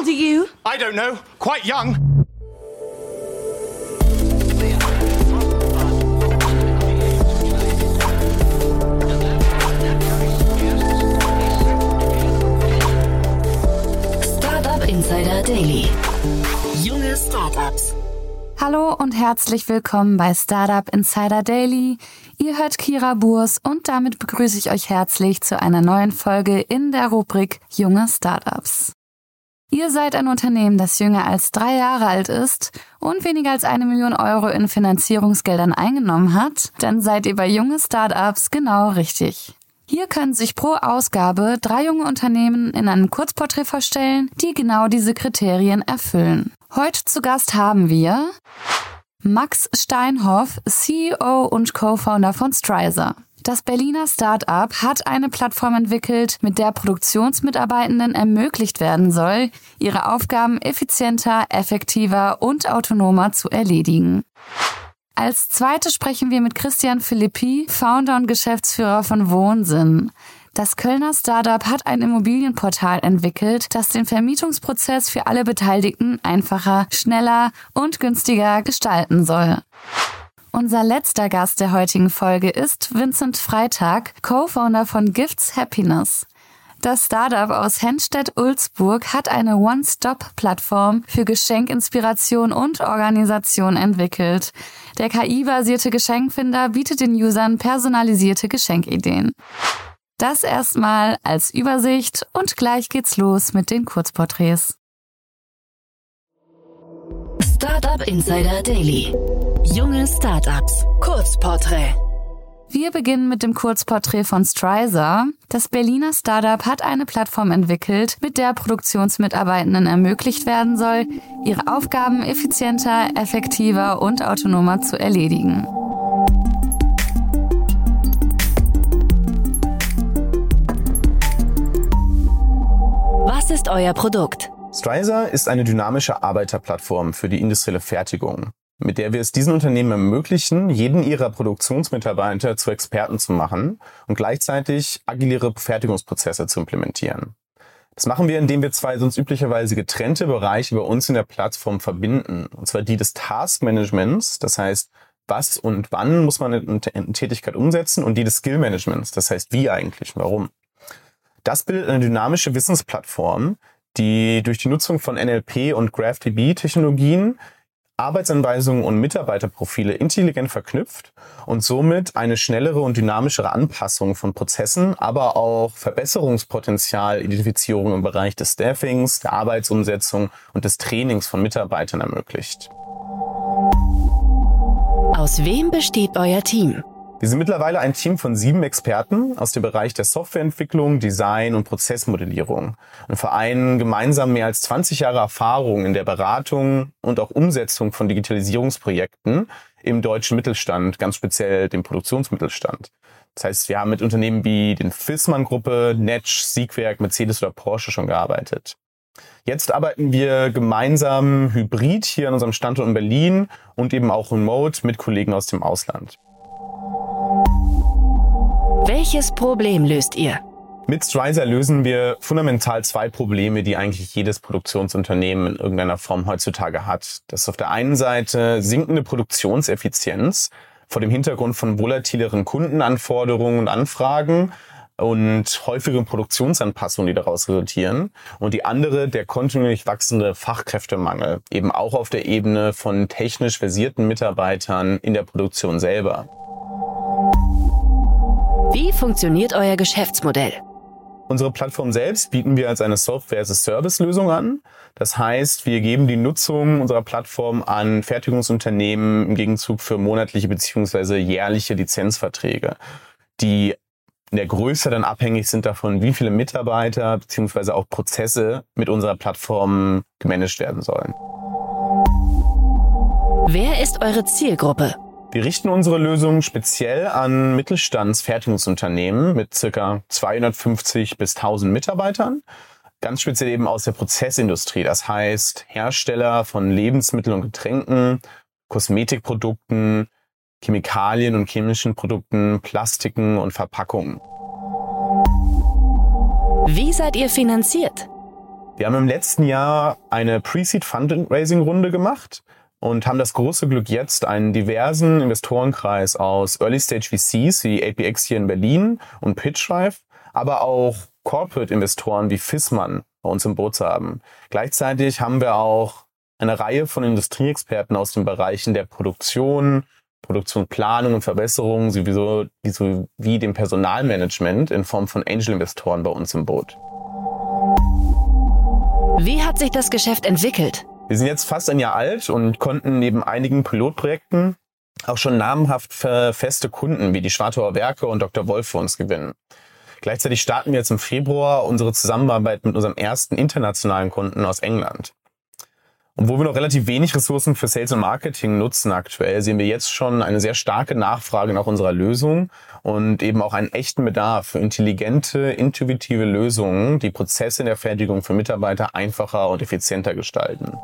old are you? I don't know. Quite young. Startup Insider Daily. Junge Startups. Hallo und herzlich willkommen bei Startup Insider Daily. Ihr hört Kira Burs und damit begrüße ich euch herzlich zu einer neuen Folge in der Rubrik Junge Startups. Ihr seid ein Unternehmen, das jünger als drei Jahre alt ist und weniger als eine Million Euro in Finanzierungsgeldern eingenommen hat, dann seid ihr bei junge Startups genau richtig. Hier können sich pro Ausgabe drei junge Unternehmen in einem Kurzporträt vorstellen, die genau diese Kriterien erfüllen. Heute zu Gast haben wir Max Steinhoff, CEO und Co-Founder von Strizer. Das Berliner Start-up hat eine Plattform entwickelt, mit der Produktionsmitarbeitenden ermöglicht werden soll, ihre Aufgaben effizienter, effektiver und autonomer zu erledigen. Als zweites sprechen wir mit Christian Philippi, Founder und Geschäftsführer von Wohnsinn. Das Kölner Startup hat ein Immobilienportal entwickelt, das den Vermietungsprozess für alle Beteiligten einfacher, schneller und günstiger gestalten soll. Unser letzter Gast der heutigen Folge ist Vincent Freitag, Co-Founder von Gifts Happiness. Das Startup aus Henstedt-Ulzburg hat eine One-Stop-Plattform für Geschenkinspiration und Organisation entwickelt. Der KI-basierte Geschenkfinder bietet den Usern personalisierte Geschenkideen. Das erstmal als Übersicht und gleich geht's los mit den Kurzporträts. Startup Insider Daily. Junge Startups. Kurzporträt. Wir beginnen mit dem Kurzporträt von Strizer. Das Berliner Startup hat eine Plattform entwickelt, mit der Produktionsmitarbeitenden ermöglicht werden soll, ihre Aufgaben effizienter, effektiver und autonomer zu erledigen. Was ist euer Produkt? Strizer ist eine dynamische Arbeiterplattform für die industrielle Fertigung, mit der wir es diesen Unternehmen ermöglichen, jeden ihrer Produktionsmitarbeiter zu Experten zu machen und gleichzeitig agilere Fertigungsprozesse zu implementieren. Das machen wir, indem wir zwei sonst üblicherweise getrennte Bereiche bei uns in der Plattform verbinden. Und zwar die des Taskmanagements, das heißt, was und wann muss man eine Tätigkeit umsetzen und die des Skillmanagements, das heißt, wie eigentlich und warum. Das bildet eine dynamische Wissensplattform, die durch die Nutzung von NLP und GraphDB-Technologien Arbeitsanweisungen und Mitarbeiterprofile intelligent verknüpft und somit eine schnellere und dynamischere Anpassung von Prozessen, aber auch Verbesserungspotenzial, Identifizierung im Bereich des Staffings, der Arbeitsumsetzung und des Trainings von Mitarbeitern ermöglicht. Aus wem besteht euer Team? Wir sind mittlerweile ein Team von sieben Experten aus dem Bereich der Softwareentwicklung, Design und Prozessmodellierung und vereinen gemeinsam mehr als 20 Jahre Erfahrung in der Beratung und auch Umsetzung von Digitalisierungsprojekten im deutschen Mittelstand, ganz speziell dem Produktionsmittelstand. Das heißt, wir haben mit Unternehmen wie den Fissmann-Gruppe, Netsch, Siegwerk, Mercedes oder Porsche schon gearbeitet. Jetzt arbeiten wir gemeinsam hybrid hier an unserem Standort in Berlin und eben auch remote mit Kollegen aus dem Ausland. Welches Problem löst ihr? Mit Strizer lösen wir fundamental zwei Probleme, die eigentlich jedes Produktionsunternehmen in irgendeiner Form heutzutage hat. Das ist auf der einen Seite sinkende Produktionseffizienz vor dem Hintergrund von volatileren Kundenanforderungen und Anfragen und häufigen Produktionsanpassungen, die daraus resultieren. Und die andere, der kontinuierlich wachsende Fachkräftemangel, eben auch auf der Ebene von technisch versierten Mitarbeitern in der Produktion selber. Wie funktioniert euer Geschäftsmodell? Unsere Plattform selbst bieten wir als eine Software-as-a-Service-Lösung an. Das heißt, wir geben die Nutzung unserer Plattform an Fertigungsunternehmen im Gegenzug für monatliche beziehungsweise jährliche Lizenzverträge, die in der Größe dann abhängig sind davon, wie viele Mitarbeiter beziehungsweise auch Prozesse mit unserer Plattform gemanagt werden sollen. Wer ist eure Zielgruppe? Wir richten unsere Lösung speziell an Mittelstandsfertigungsunternehmen mit circa 250 bis 1000 Mitarbeitern. Ganz speziell eben aus der Prozessindustrie. Das heißt Hersteller von Lebensmitteln und Getränken, Kosmetikprodukten, Chemikalien und chemischen Produkten, Plastiken und Verpackungen. Wie seid ihr finanziert? Wir haben im letzten Jahr eine Pre-Seed Fundraising Runde gemacht und haben das große Glück jetzt einen diversen Investorenkreis aus Early Stage VCs wie APX hier in Berlin und PitchDrive, aber auch Corporate Investoren wie Fissmann bei uns im Boot zu haben. Gleichzeitig haben wir auch eine Reihe von Industrieexperten aus den Bereichen der Produktion, Produktion, Planung und Verbesserung, sowieso wie dem Personalmanagement in Form von Angel-Investoren bei uns im Boot. Wie hat sich das Geschäft entwickelt? Wir sind jetzt fast ein Jahr alt und konnten neben einigen Pilotprojekten auch schon namhaft feste Kunden wie die Schwartauer Werke und Dr. Wolf für uns gewinnen. Gleichzeitig starten wir jetzt im Februar unsere Zusammenarbeit mit unserem ersten internationalen Kunden aus England. Und wo wir noch relativ wenig Ressourcen für Sales und Marketing nutzen aktuell, sehen wir jetzt schon eine sehr starke Nachfrage nach unserer Lösung und eben auch einen echten Bedarf für intelligente, intuitive Lösungen, die Prozesse in der Fertigung für Mitarbeiter einfacher und effizienter gestalten.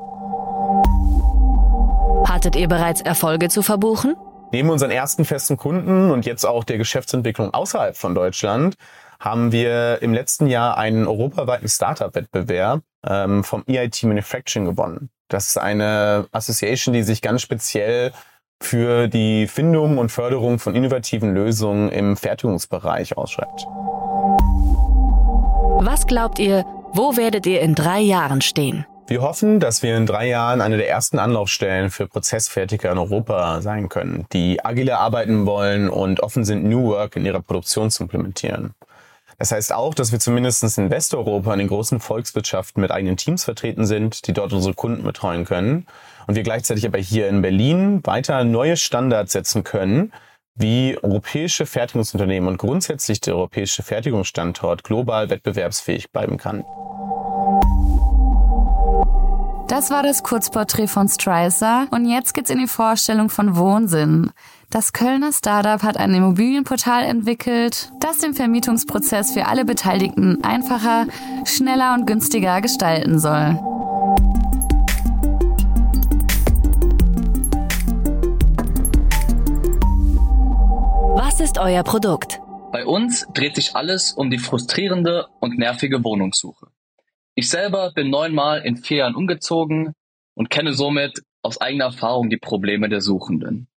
Hattet ihr bereits Erfolge zu verbuchen? Neben unseren ersten festen Kunden und jetzt auch der Geschäftsentwicklung außerhalb von Deutschland haben wir im letzten Jahr einen europaweiten Startup-Wettbewerb ähm, vom EIT Manufacturing gewonnen. Das ist eine Association, die sich ganz speziell für die Findung und Förderung von innovativen Lösungen im Fertigungsbereich ausschreibt. Was glaubt ihr, wo werdet ihr in drei Jahren stehen? Wir hoffen, dass wir in drei Jahren eine der ersten Anlaufstellen für Prozessfertiger in Europa sein können, die agile arbeiten wollen und offen sind, New Work in ihrer Produktion zu implementieren. Das heißt auch, dass wir zumindest in Westeuropa in den großen Volkswirtschaften mit eigenen Teams vertreten sind, die dort unsere Kunden betreuen können. Und wir gleichzeitig aber hier in Berlin weiter neue Standards setzen können, wie europäische Fertigungsunternehmen und grundsätzlich der europäische Fertigungsstandort global wettbewerbsfähig bleiben kann. Das war das Kurzporträt von Strycer und jetzt geht's in die Vorstellung von Wohnsinn. Das Kölner Startup hat ein Immobilienportal entwickelt, das den Vermietungsprozess für alle Beteiligten einfacher, schneller und günstiger gestalten soll. Was ist euer Produkt? Bei uns dreht sich alles um die frustrierende und nervige Wohnungssuche. Ich selber bin neunmal in vier Jahren umgezogen und kenne somit aus eigener Erfahrung die Probleme der Suchenden.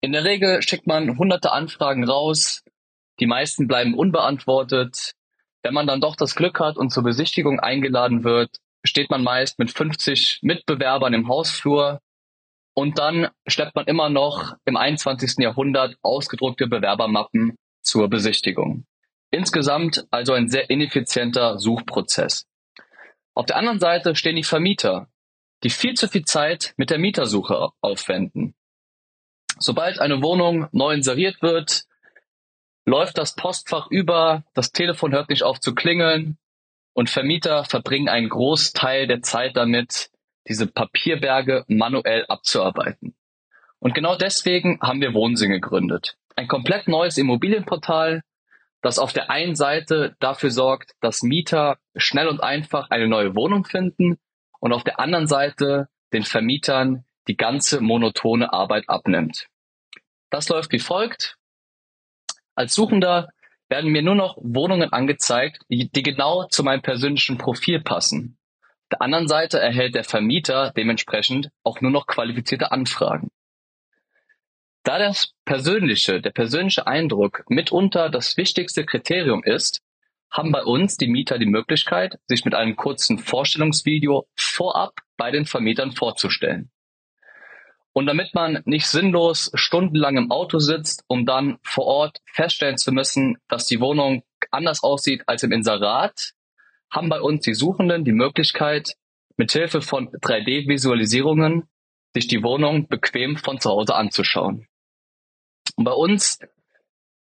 In der Regel schickt man hunderte Anfragen raus, die meisten bleiben unbeantwortet. Wenn man dann doch das Glück hat und zur Besichtigung eingeladen wird, steht man meist mit 50 Mitbewerbern im Hausflur und dann schleppt man immer noch im 21. Jahrhundert ausgedruckte Bewerbermappen zur Besichtigung. Insgesamt also ein sehr ineffizienter Suchprozess. Auf der anderen Seite stehen die Vermieter, die viel zu viel Zeit mit der Mietersuche aufwenden. Sobald eine Wohnung neu inseriert wird, läuft das Postfach über, das Telefon hört nicht auf zu klingeln und Vermieter verbringen einen Großteil der Zeit damit, diese Papierberge manuell abzuarbeiten. Und genau deswegen haben wir Wohnsinn gegründet. Ein komplett neues Immobilienportal, das auf der einen Seite dafür sorgt, dass Mieter schnell und einfach eine neue Wohnung finden und auf der anderen Seite den Vermietern die ganze monotone Arbeit abnimmt. Das läuft wie folgt. Als Suchender werden mir nur noch Wohnungen angezeigt, die, genau zu meinem persönlichen Profil passen. Auf der anderen Seite erhält der Vermieter dementsprechend auch nur noch qualifizierte Anfragen. Da das Persönliche, der persönliche Eindruck mitunter das wichtigste Kriterium ist, haben bei uns die Mieter die Möglichkeit, sich mit einem kurzen Vorstellungsvideo vorab bei den Vermietern vorzustellen. Und damit man nicht sinnlos stundenlang im Auto sitzt, um dann vor Ort feststellen zu müssen, dass die Wohnung anders aussieht als im Inserat, haben bei uns die Suchenden die Möglichkeit, mithilfe von 3D-Visualisierungen sich die Wohnung bequem von zu Hause anzuschauen. Und bei uns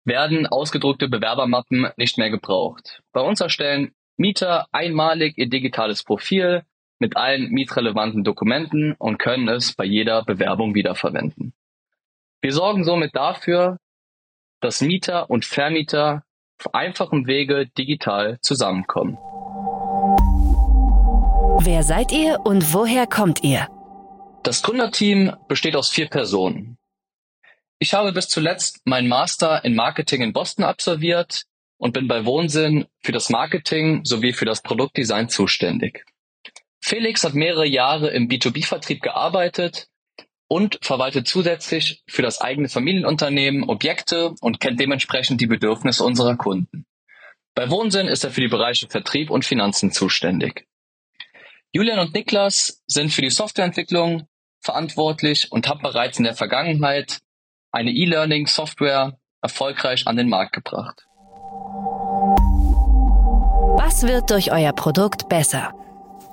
werden ausgedruckte Bewerbermappen nicht mehr gebraucht. Bei uns erstellen Mieter einmalig ihr digitales Profil mit allen mietrelevanten Dokumenten und können es bei jeder Bewerbung wiederverwenden. Wir sorgen somit dafür, dass Mieter und Vermieter auf einfachem Wege digital zusammenkommen. Wer seid ihr und woher kommt ihr? Das Gründerteam besteht aus vier Personen. Ich habe bis zuletzt meinen Master in Marketing in Boston absolviert und bin bei Wohnsinn für das Marketing sowie für das Produktdesign zuständig. Felix hat mehrere Jahre im B2B-Vertrieb gearbeitet und verwaltet zusätzlich für das eigene Familienunternehmen Objekte und kennt dementsprechend die Bedürfnisse unserer Kunden. Bei Wohnsinn ist er für die Bereiche Vertrieb und Finanzen zuständig. Julian und Niklas sind für die Softwareentwicklung verantwortlich und haben bereits in der Vergangenheit eine E-Learning-Software erfolgreich an den Markt gebracht. Was wird durch euer Produkt besser?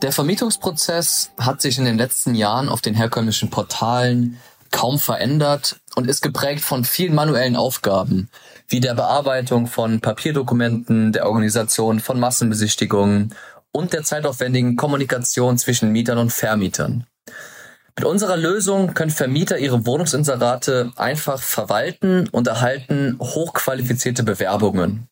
Der Vermietungsprozess hat sich in den letzten Jahren auf den herkömmlichen Portalen kaum verändert und ist geprägt von vielen manuellen Aufgaben, wie der Bearbeitung von Papierdokumenten, der Organisation von Massenbesichtigungen und der zeitaufwendigen Kommunikation zwischen Mietern und Vermietern. Mit unserer Lösung können Vermieter ihre Wohnungsinserate einfach verwalten und erhalten hochqualifizierte Bewerbungen.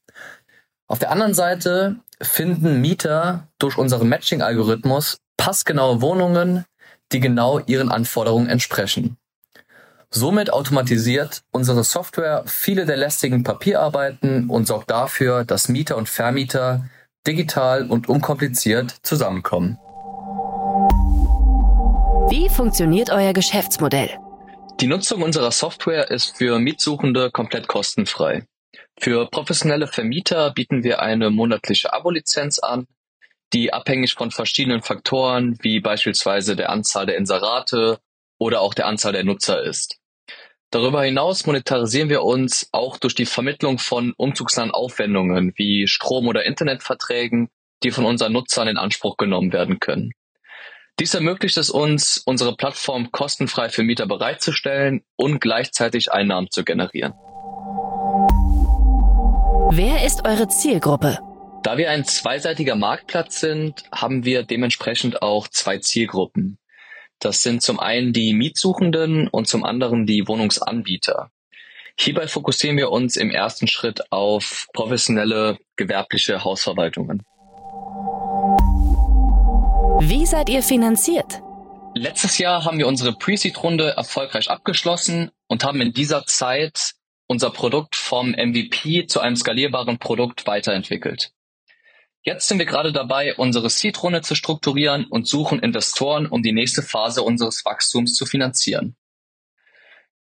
Auf der anderen Seite finden Mieter durch unseren Matching-Algorithmus passgenaue Wohnungen, die genau ihren Anforderungen entsprechen. Somit automatisiert unsere Software viele der lästigen Papierarbeiten und sorgt dafür, dass Mieter und Vermieter digital und unkompliziert zusammenkommen. Wie funktioniert euer Geschäftsmodell? Die Nutzung unserer Software ist für Mietsuchende komplett kostenfrei. Für professionelle Vermieter bieten wir eine monatliche Abo-Lizenz an, die abhängig von verschiedenen Faktoren wie beispielsweise der Anzahl der Inserate oder auch der Anzahl der Nutzer ist. Darüber hinaus monetarisieren wir uns auch durch die Vermittlung von umzugsnahen Aufwendungen wie Strom- oder Internetverträgen, die von unseren Nutzern in Anspruch genommen werden können. Dies ermöglicht es uns, unsere Plattform kostenfrei für Mieter bereitzustellen und gleichzeitig Einnahmen zu generieren. Wer ist eure Zielgruppe? Da wir ein zweiseitiger Marktplatz sind, haben wir dementsprechend auch zwei Zielgruppen. Das sind zum einen die Mietsuchenden und zum anderen die Wohnungsanbieter. Hierbei fokussieren wir uns im ersten Schritt auf professionelle gewerbliche Hausverwaltungen. Wie seid ihr finanziert? Letztes Jahr haben wir unsere Pre-Seed-Runde erfolgreich abgeschlossen und haben in dieser Zeit unser Produkt vom MVP zu einem skalierbaren Produkt weiterentwickelt. Jetzt sind wir gerade dabei, unsere Seed-Runde zu strukturieren und suchen Investoren, um die nächste Phase unseres Wachstums zu finanzieren.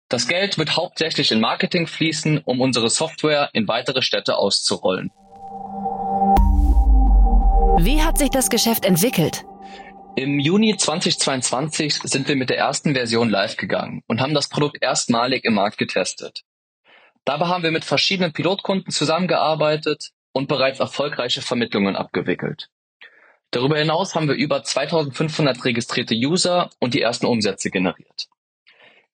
Das Geld wird hauptsächlich in Marketing fließen, um unsere Software in weitere Städte auszurollen. Wie hat sich das Geschäft entwickelt? Im Juni 2022 sind wir mit der ersten Version live gegangen und haben das Produkt erstmalig im Markt getestet. Dabei haben wir mit verschiedenen Pilotkunden zusammengearbeitet und bereits erfolgreiche Vermittlungen abgewickelt. Darüber hinaus haben wir über 2500 registrierte User und die ersten Umsätze generiert.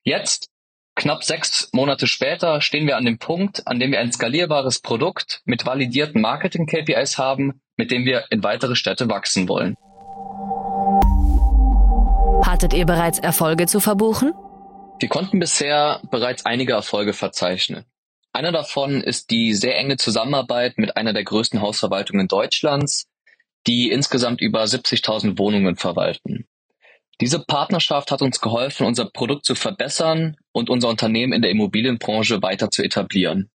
Jetzt, knapp sechs Monate später, stehen wir an dem Punkt, an dem wir ein skalierbares Produkt mit validierten Marketing-KPIs haben, mit dem wir in weitere Städte wachsen wollen. Hattet ihr bereits Erfolge zu verbuchen? Wir konnten bisher bereits einige Erfolge verzeichnen. Einer davon ist die sehr enge Zusammenarbeit mit einer der größten Hausverwaltungen Deutschlands, die insgesamt über 70.000 Wohnungen verwalten. Diese Partnerschaft hat uns geholfen, unser Produkt zu verbessern und unser Unternehmen in der Immobilienbranche weiter zu etablieren.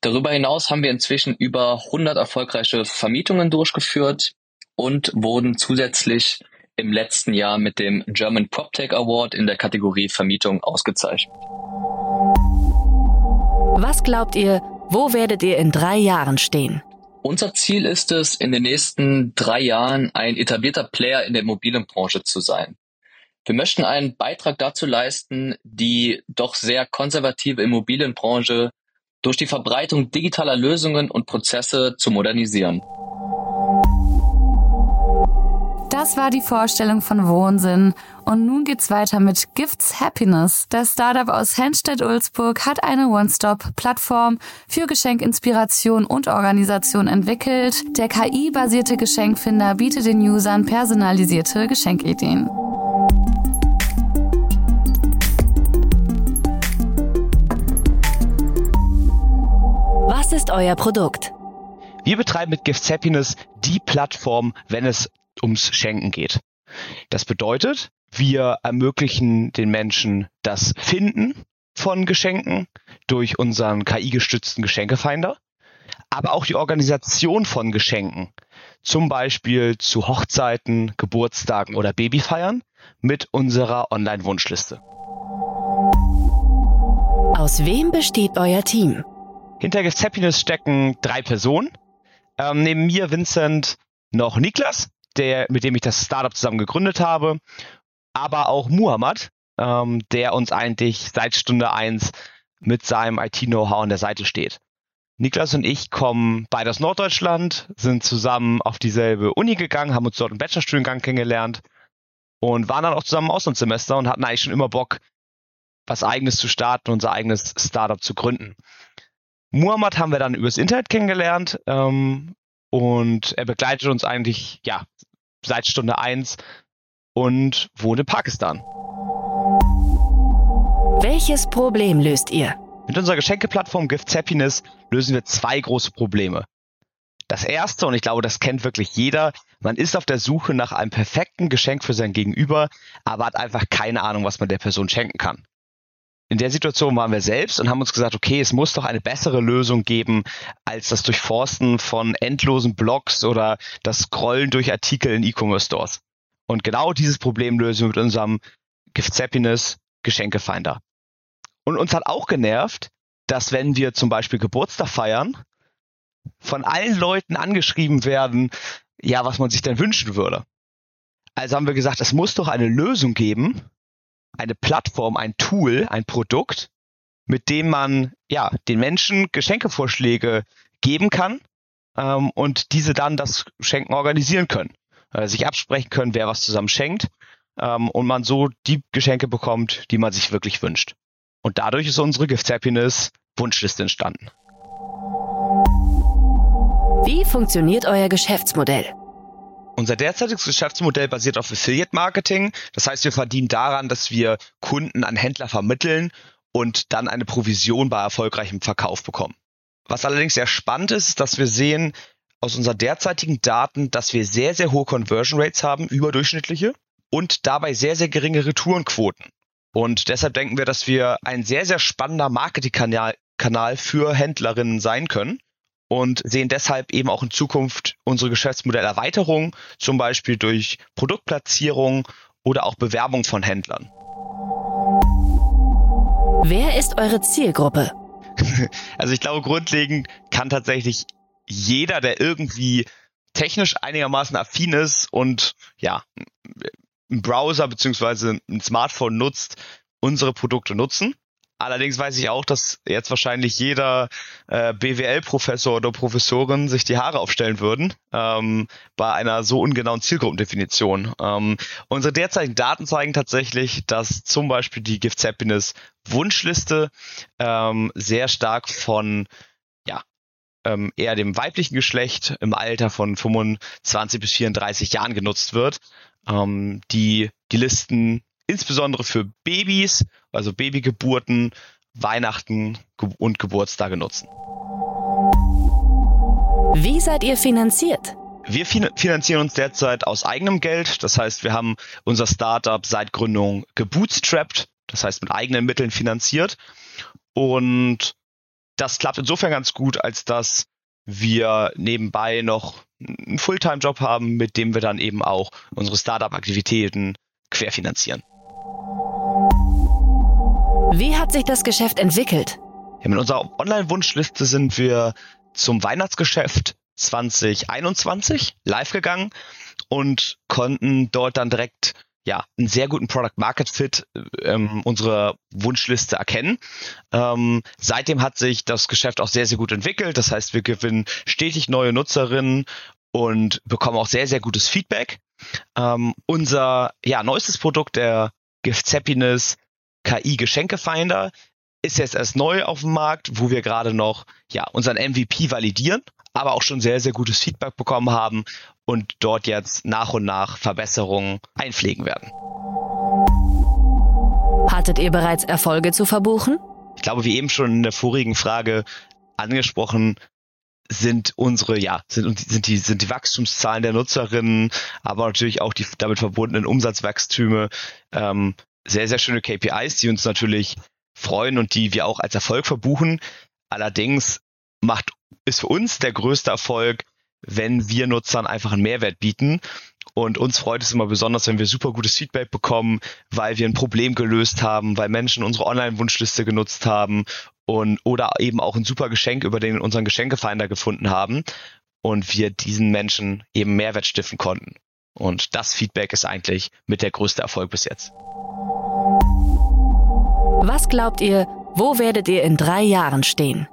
Darüber hinaus haben wir inzwischen über 100 erfolgreiche Vermietungen durchgeführt und wurden zusätzlich im letzten Jahr mit dem German PropTech Award in der Kategorie Vermietung ausgezeichnet. Was glaubt ihr, wo werdet ihr in drei Jahren stehen? Unser Ziel ist es, in den nächsten drei Jahren ein etablierter Player in der Immobilienbranche zu sein. Wir möchten einen Beitrag dazu leisten, die doch sehr konservative Immobilienbranche durch die Verbreitung digitaler Lösungen und Prozesse zu modernisieren. Das war die Vorstellung von Wohnsinn. Und nun geht's weiter mit Gifts Happiness. Das Startup aus Henstedt-Ulzburg hat eine One-Stop-Plattform für Geschenkinspiration und Organisation entwickelt. Der KI-basierte Geschenkfinder bietet den Usern personalisierte Geschenkideen. Was ist euer Produkt? Wir betreiben mit Gifts Happiness die Plattform, wenn es ums Schenken geht. Das bedeutet, wir ermöglichen den Menschen das Finden von Geschenken durch unseren KI-gestützten Geschenkefinder, aber auch die Organisation von Geschenken, zum Beispiel zu Hochzeiten, Geburtstagen oder Babyfeiern mit unserer Online-Wunschliste. Aus wem besteht euer Team? Hinter Gift Happiness stecken drei Personen. Ähm, neben mir Vincent noch Niklas, der, mit dem ich das Startup zusammen gegründet habe, aber auch Muhammad, ähm, der uns eigentlich seit Stunde eins mit seinem IT-Know-how an der Seite steht. Niklas und ich kommen beide aus Norddeutschland, sind zusammen auf dieselbe Uni gegangen, haben uns dort im Bachelorstudiengang kennengelernt und waren dann auch zusammen im Auslandssemester und hatten eigentlich schon immer Bock, was eigenes zu starten, unser eigenes Startup zu gründen. Muhammad haben wir dann übers Internet kennengelernt ähm, und er begleitet uns eigentlich ja seit Stunde eins und wohnt in Pakistan. Welches Problem löst ihr? Mit unserer Geschenkeplattform Gifts Happiness lösen wir zwei große Probleme. Das erste, und ich glaube, das kennt wirklich jeder, man ist auf der Suche nach einem perfekten Geschenk für sein Gegenüber, aber hat einfach keine Ahnung, was man der Person schenken kann. In der Situation waren wir selbst und haben uns gesagt, okay, es muss doch eine bessere Lösung geben als das Durchforsten von endlosen Blogs oder das Scrollen durch Artikel in E-Commerce-Stores. Und genau dieses Problem lösen wir mit unserem Gifts Happiness Geschenkefinder. Und uns hat auch genervt, dass wenn wir zum Beispiel Geburtstag feiern, von allen Leuten angeschrieben werden, ja, was man sich denn wünschen würde. Also haben wir gesagt, es muss doch eine Lösung geben, eine Plattform, ein Tool, ein Produkt, mit dem man ja den Menschen Geschenkevorschläge geben kann ähm, und diese dann das Schenken organisieren können, äh, sich absprechen können, wer was zusammen schenkt ähm, und man so die Geschenke bekommt, die man sich wirklich wünscht. Und dadurch ist unsere Gift Happiness Wunschliste entstanden. Wie funktioniert euer Geschäftsmodell? Unser derzeitiges Geschäftsmodell basiert auf Affiliate Marketing. Das heißt, wir verdienen daran, dass wir Kunden an Händler vermitteln und dann eine Provision bei erfolgreichem Verkauf bekommen. Was allerdings sehr spannend ist, ist, dass wir sehen aus unseren derzeitigen Daten, dass wir sehr, sehr hohe Conversion Rates haben, überdurchschnittliche, und dabei sehr, sehr geringe Retourenquoten. Und deshalb denken wir, dass wir ein sehr, sehr spannender Marketingkanal Kanal für Händlerinnen sein können und sehen deshalb eben auch in Zukunft unsere Geschäftsmodellerweiterung, zum Beispiel durch Produktplatzierung oder auch Bewerbung von Händlern. Wer ist eure Zielgruppe? Also ich glaube, grundlegend kann tatsächlich jeder, der irgendwie technisch einigermaßen affin ist und ja, einen Browser beziehungsweise ein Smartphone nutzt, unsere Produkte nutzen. Allerdings weiß ich auch, dass jetzt wahrscheinlich jeder äh, BWL-Professor oder Professorin sich die Haare aufstellen würden ähm, bei einer so ungenauen Zielgruppendefinition. Ähm, unsere derzeitigen Daten zeigen tatsächlich, dass zum Beispiel die Gift Happiness Wunschliste ähm, sehr stark von ja, ähm, eher dem weiblichen Geschlecht im Alter von 25 bis 34 Jahren genutzt wird, ähm, die die Listen insbesondere für Babys, also Babygeburten, Weihnachten und Geburtstage nutzen. Wie seid ihr finanziert? Wir finanzieren uns derzeit aus eigenem Geld. Das heißt, wir haben unser Startup seit Gründung gebootstrapped, das heißt mit eigenen Mitteln finanziert. Und das klappt insofern ganz gut, als dass wir nebenbei noch einen Fulltime-Job haben, mit dem wir dann eben auch unsere Startup-Aktivitäten querfinanzieren. Wie hat sich das Geschäft entwickelt? Ja, mit unserer Online-Wunschliste sind wir zum Weihnachtsgeschäft 2021 live gegangen und konnten dort dann direkt ja, einen sehr guten Product Market Fit ähm, unserer Wunschliste erkennen. Ähm, seitdem hat sich das Geschäft auch sehr, sehr gut entwickelt. Das heißt, wir gewinnen stetig neue Nutzerinnen und bekommen auch sehr, sehr gutes Feedback. Ähm, unser ja, neuestes Produkt, der Gifts Happiness KI Geschenkefinder, ist jetzt erst neu auf dem Markt, wo wir gerade noch ja, unseren MVP validieren, aber auch schon sehr, sehr gutes Feedback bekommen haben und dort jetzt nach und nach Verbesserungen einpflegen werden. Hattet ihr bereits Erfolge zu verbuchen? Ich glaube, wie eben schon in der vorigen Frage angesprochen, sind unsere, ja, sind, sind die, sind die Wachstumszahlen der Nutzerinnen, aber natürlich auch die damit verbundenen Umsatzwachstüme, ähm, sehr, sehr schöne KPIs, die uns natürlich freuen und die wir auch als Erfolg verbuchen. Allerdings macht ist für uns der größte Erfolg, wenn wir Nutzern einfach einen Mehrwert bieten. Und uns freut es immer besonders, wenn wir super gutes Feedback bekommen, weil wir ein Problem gelöst haben, weil Menschen unsere Online-Wunschliste genutzt haben und oder eben auch ein super Geschenk über den unseren Geschenkefinder gefunden haben und wir diesen Menschen eben Mehrwert stiften konnten. Und das Feedback ist eigentlich mit der größte Erfolg bis jetzt. Was glaubt ihr, wo werdet ihr in drei Jahren stehen?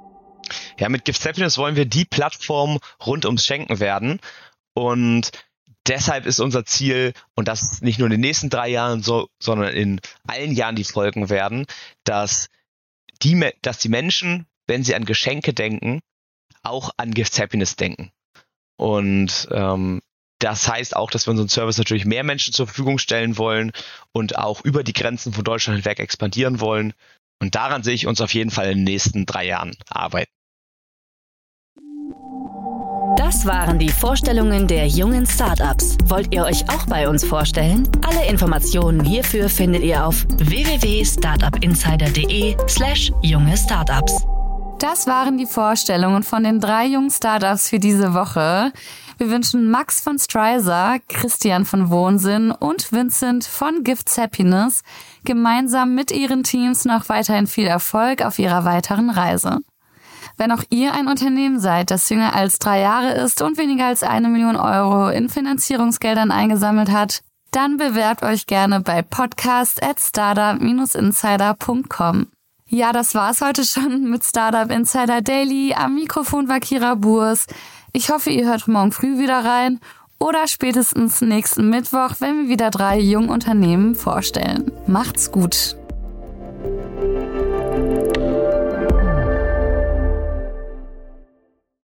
Ja, mit Gift Happiness wollen wir die Plattform rund ums Schenken werden. Und deshalb ist unser Ziel, und das nicht nur in den nächsten drei Jahren so, sondern in allen Jahren, die folgen werden, dass die, dass die Menschen, wenn sie an Geschenke denken, auch an Gift Happiness denken. Und ähm, das heißt auch, dass wir unseren Service natürlich mehr Menschen zur Verfügung stellen wollen und auch über die Grenzen von Deutschland hinweg expandieren wollen. Und daran sehe ich uns auf jeden Fall in den nächsten drei Jahren arbeiten. Das waren die Vorstellungen der jungen Startups. Wollt ihr euch auch bei uns vorstellen? Alle Informationen hierfür findet ihr auf www.startupinsider.de/slash junge Startups. Das waren die Vorstellungen von den drei jungen Startups für diese Woche. Wir wünschen Max von Stryzer, Christian von Wohnsinn und Vincent von Gifts Happiness gemeinsam mit ihren Teams noch weiterhin viel Erfolg auf ihrer weiteren Reise. Wenn auch ihr ein Unternehmen seid, das jünger als drei Jahre ist und weniger als eine Million Euro in Finanzierungsgeldern eingesammelt hat, dann bewerbt euch gerne bei podcast at startup-insider.com. Ja, das war's heute schon mit Startup Insider Daily. Am Mikrofon war Kira Burs. Ich hoffe, ihr hört morgen früh wieder rein oder spätestens nächsten Mittwoch, wenn wir wieder drei Jungunternehmen vorstellen. Macht's gut!